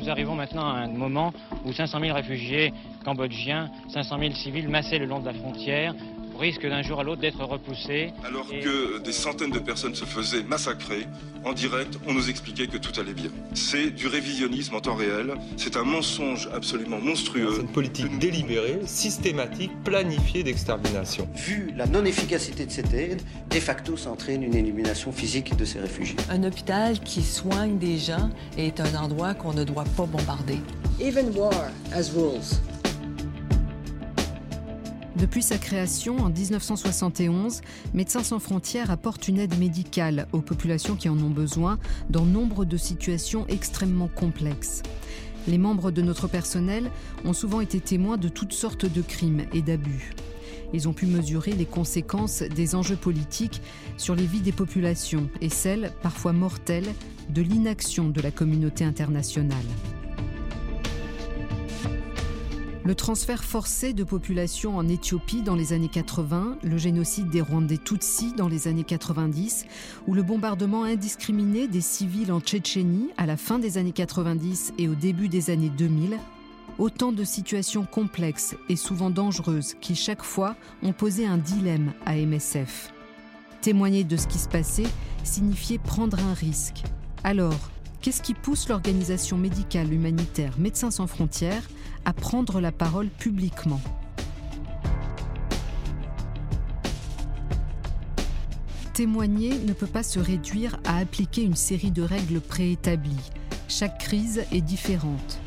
nous arrivons maintenant à un moment où 500 000 réfugiés cambodgiens, 500 000 civils massés le long de la frontière risque d'un jour à l'autre d'être repoussés. Alors que des centaines de personnes se faisaient massacrer, en direct, on nous expliquait que tout allait bien. C'est du révisionnisme en temps réel, c'est un mensonge absolument monstrueux. C'est une politique délibérée, systématique, planifiée d'extermination. Vu la non-efficacité de cette aide, de facto, ça entraîne une élimination physique de ces réfugiés. Un hôpital qui soigne des gens est un endroit qu'on ne doit pas bombarder. Even war has rules. Depuis sa création en 1971, Médecins sans frontières apporte une aide médicale aux populations qui en ont besoin dans nombre de situations extrêmement complexes. Les membres de notre personnel ont souvent été témoins de toutes sortes de crimes et d'abus. Ils ont pu mesurer les conséquences des enjeux politiques sur les vies des populations et celles, parfois mortelles, de l'inaction de la communauté internationale. Le transfert forcé de population en Éthiopie dans les années 80, le génocide des Rwandais Tutsis dans les années 90, ou le bombardement indiscriminé des civils en Tchétchénie à la fin des années 90 et au début des années 2000, autant de situations complexes et souvent dangereuses qui chaque fois ont posé un dilemme à MSF. Témoigner de ce qui se passait signifiait prendre un risque. Alors, qu'est-ce qui pousse l'organisation médicale humanitaire Médecins sans frontières à prendre la parole publiquement. Témoigner ne peut pas se réduire à appliquer une série de règles préétablies. Chaque crise est différente.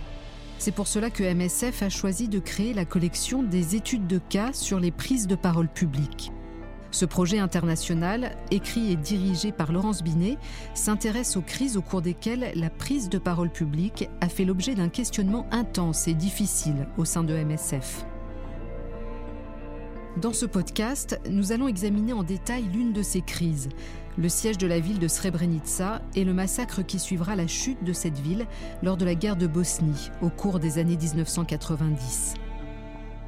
C'est pour cela que MSF a choisi de créer la collection des études de cas sur les prises de parole publiques. Ce projet international, écrit et dirigé par Laurence Binet, s'intéresse aux crises au cours desquelles la prise de parole publique a fait l'objet d'un questionnement intense et difficile au sein de MSF. Dans ce podcast, nous allons examiner en détail l'une de ces crises, le siège de la ville de Srebrenica et le massacre qui suivra la chute de cette ville lors de la guerre de Bosnie au cours des années 1990.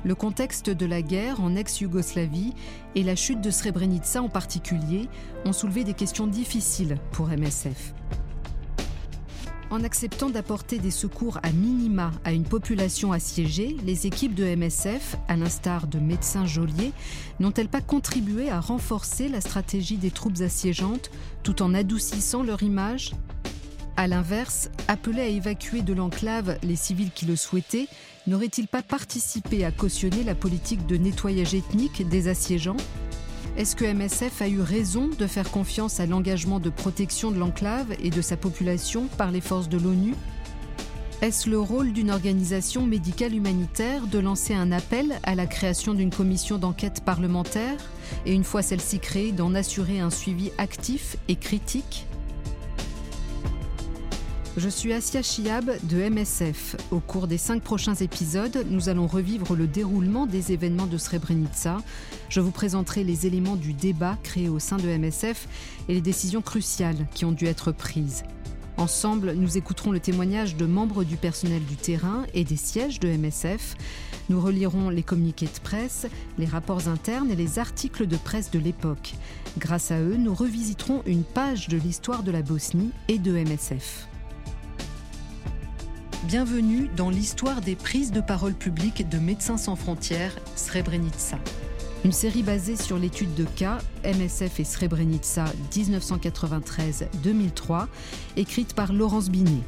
Le contexte de la guerre en ex-Yougoslavie et la chute de Srebrenica en particulier ont soulevé des questions difficiles pour MSF. En acceptant d'apporter des secours à minima à une population assiégée, les équipes de MSF, à l'instar de médecins geôliers, n'ont-elles pas contribué à renforcer la stratégie des troupes assiégeantes tout en adoucissant leur image? A l'inverse, appelés à évacuer de l'enclave les civils qui le souhaitaient, n'aurait-il pas participé à cautionner la politique de nettoyage ethnique des assiégeants? Est-ce que MSF a eu raison de faire confiance à l'engagement de protection de l'enclave et de sa population par les forces de l'ONU? Est-ce le rôle d'une organisation médicale humanitaire de lancer un appel à la création d'une commission d'enquête parlementaire et une fois celle-ci créée d'en assurer un suivi actif et critique? Je suis Asia Chiab de MSF. Au cours des cinq prochains épisodes, nous allons revivre le déroulement des événements de Srebrenica. Je vous présenterai les éléments du débat créé au sein de MSF et les décisions cruciales qui ont dû être prises. Ensemble, nous écouterons le témoignage de membres du personnel du terrain et des sièges de MSF. Nous relirons les communiqués de presse, les rapports internes et les articles de presse de l'époque. Grâce à eux, nous revisiterons une page de l'histoire de la Bosnie et de MSF. Bienvenue dans l'histoire des prises de parole publiques de Médecins sans frontières, Srebrenica. Une série basée sur l'étude de cas MSF et Srebrenica 1993-2003, écrite par Laurence Binet.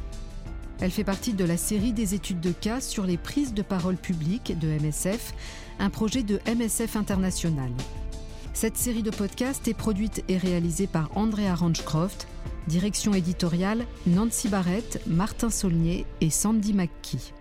Elle fait partie de la série des études de cas sur les prises de parole publiques de MSF, un projet de MSF International. Cette série de podcasts est produite et réalisée par Andrea Ranchcroft, Direction éditoriale Nancy Barrett, Martin Saulnier et Sandy McKee.